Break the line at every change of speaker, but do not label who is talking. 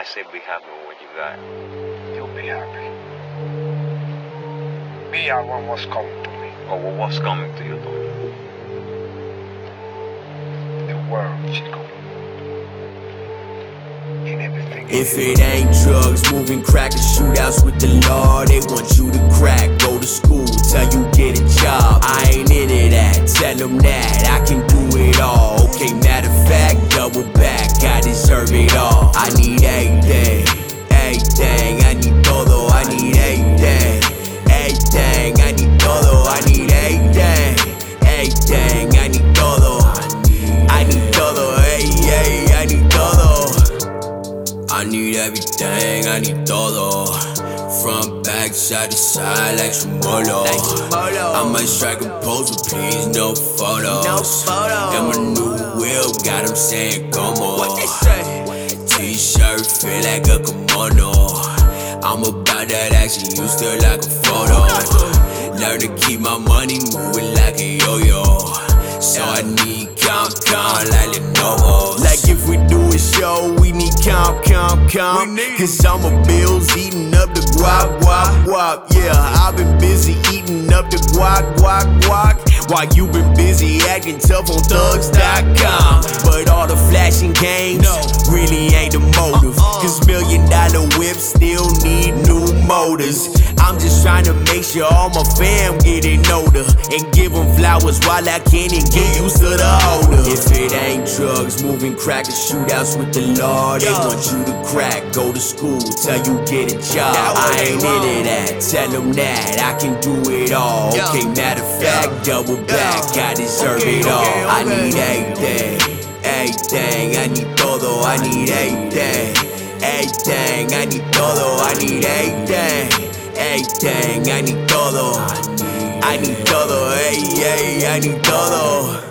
I said be happy with what you got.
You'll be happy. Me, I want what's coming to me.
Or what- what's coming to you, Tony?
The world, Chico. And.
If it ain't drugs, moving crack and shootouts with the law, they want you to crack. Go to school till you get a job. I ain't into that. Tell them that need everything, I need todo. Front, back, side to side, like Tremolo. I might strike a pose, but please no photos.
No photos.
And my new wheel got 'em saying como.
What they say?
T-shirt feel like a kimono. I'm about that action, you still like a photo. Learn to keep my money moving like a yo-yo. So I need count, count like Lenovo. Like if we show, we need count, count, count. Cause I'm a bills eating up the guac, guac, guac. Yeah, I've been busy eating up the guac, guac, guac. While you been busy acting tough on thugs.com. But all the flashing games really ain't the motive. Uh-uh. Cause million dollar whips still need new motors. I'm just trying to make sure all my fam getting older. And give them flowers while I can and get used to the odor. If it ain't drugs, moving crack and shootouts with the law, they want you to crack. Go to school till you get a job. I ain't into that. Tell them that I can do it all. Okay, matter of fact, double back. I deserve it all. I need everything, everything. I need todo. I need everything, everything. I need todo. I need everything. Everything, I need todo. I need todo, hey, hey, I need todo.